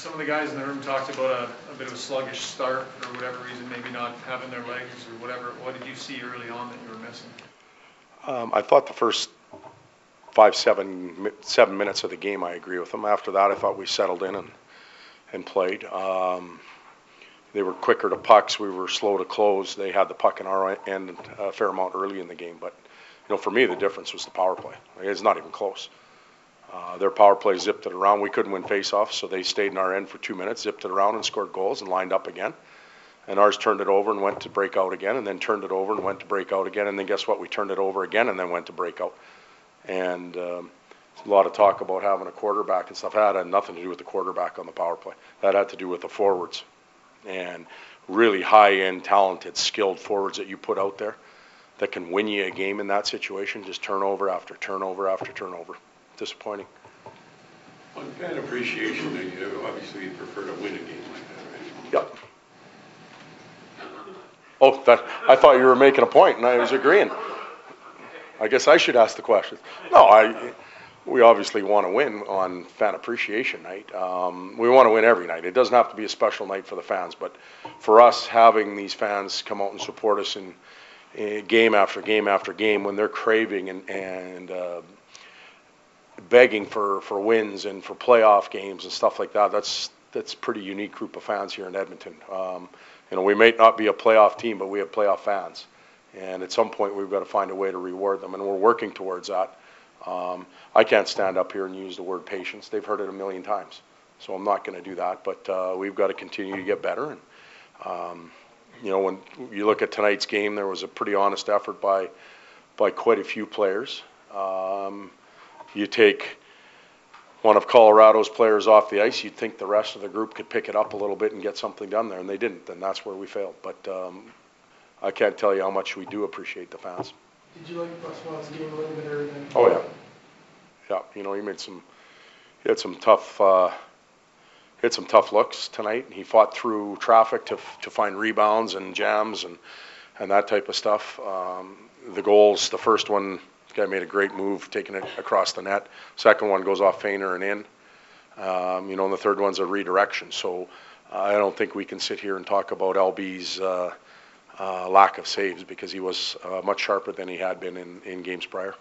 some of the guys in the room talked about a, a bit of a sluggish start for whatever reason, maybe not having their legs or whatever. What did you see early on that you were missing? Um, I thought the first five, seven, seven minutes of the game, I agree with them. After that, I thought we settled in and, and played. Um, they were quicker to pucks. We were slow to close. They had the puck in our end a fair amount early in the game. But, you know, for me, the difference was the power play. It's not even close. Uh, their power play zipped it around. We couldn't win faceoffs, so they stayed in our end for two minutes, zipped it around, and scored goals and lined up again. And ours turned it over and went to break out again, and then turned it over and went to break out again. And then guess what? We turned it over again and then went to break out. And um, a lot of talk about having a quarterback and stuff. That had nothing to do with the quarterback on the power play. That had to do with the forwards and really high-end, talented, skilled forwards that you put out there that can win you a game in that situation. Just turnover after turnover after turnover. Disappointing. On fan appreciation, you obviously you prefer to win a game like that, right? Yep. Oh, that, I thought you were making a point and I was agreeing. I guess I should ask the question. No, I, we obviously want to win on fan appreciation night. Um, we want to win every night. It doesn't have to be a special night for the fans, but for us, having these fans come out and support us in, in game after game after game when they're craving and, and, uh, begging for, for wins and for playoff games and stuff like that. That's that's a pretty unique group of fans here in Edmonton. Um, you know, we may not be a playoff team, but we have playoff fans, and at some point we've got to find a way to reward them, and we're working towards that. Um, I can't stand up here and use the word patience. They've heard it a million times, so I'm not going to do that. But uh, we've got to continue to get better. And um, you know, when you look at tonight's game, there was a pretty honest effort by by quite a few players. Um, you take one of Colorado's players off the ice, you'd think the rest of the group could pick it up a little bit and get something done there, and they didn't, and that's where we failed. But um, I can't tell you how much we do appreciate the fans. Did you like Brossoit's game a little bit earlier? Oh, yeah. Yeah, you know, he made some, he had some tough, uh, he had some tough looks tonight. And he fought through traffic to, to find rebounds and jams and, and that type of stuff. Um, the goals, the first one, guy made a great move, taking it across the net. Second one goes off feiner and in. Um, you know, and the third one's a redirection. So uh, I don't think we can sit here and talk about LB's uh, uh, lack of saves because he was uh, much sharper than he had been in, in games prior.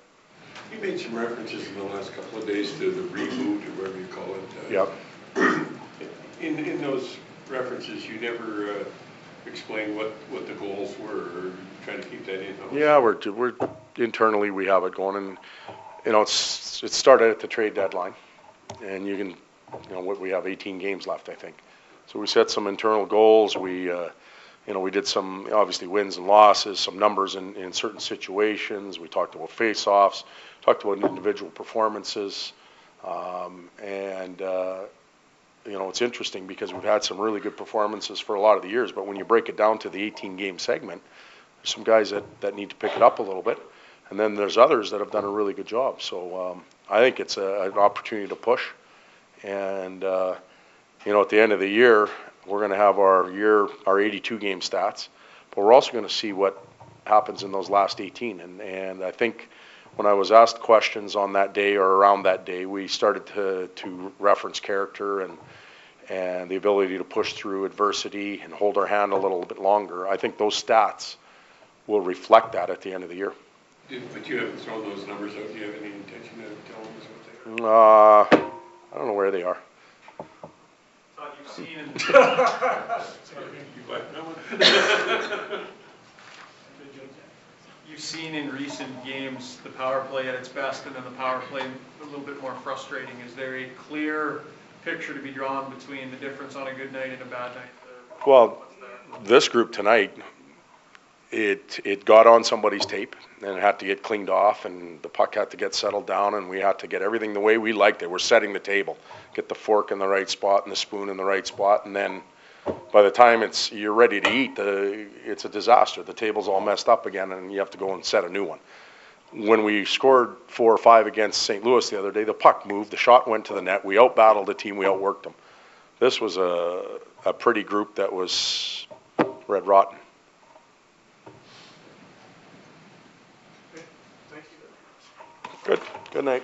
You made some references in the last couple of days to the reboot, or whatever you call it. uh, Yep. In, in those references, you never uh, explained what, what the goals were, or trying to keep that in-house? Yeah, we're, we're, internally, we have it going, and, you know, it's, it started at the trade deadline, and you can, you know, what, we have 18 games left, I think. So we set some internal goals, we, uh, you know, we did some, obviously, wins and losses, some numbers in, in certain situations, we talked about face-offs, talked about individual performances, um, and, uh, you know, it's interesting because we've had some really good performances for a lot of the years, but when you break it down to the 18-game segment, there's some guys that, that need to pick it up a little bit, and then there's others that have done a really good job. So um, I think it's a, an opportunity to push, and uh, you know, at the end of the year, we're going to have our year, our 82 game stats, but we're also going to see what happens in those last 18. And and I think when I was asked questions on that day or around that day, we started to to reference character and and the ability to push through adversity and hold our hand a little bit longer. I think those stats will reflect that at the end of the year. Did- But you haven't thrown those numbers out, do you have any intention of telling us what they are? Uh, I don't know where they are. Thought you've seen in, You got that one? you've seen in recent games the power play at its best and then the power play a little bit more frustrating. Is there a clear picture to be drawn between the difference on a good night and a bad night? Well, this group tonight, it it got on somebody's tape and it had to get cleaned off and the puck had to get settled down and we had to get everything the way we liked it. We're setting the table, get the fork in the right spot and the spoon in the right spot, and then by the time it's you're ready to eat, the, it's a disaster. The table's all messed up again and you have to go and set a new one. When we scored four or five against St. Louis the other day, the puck moved, the shot went to the net. We outbattled the team, we outworked them. This was a a pretty group that was red rotten. Thank you. Good, good night.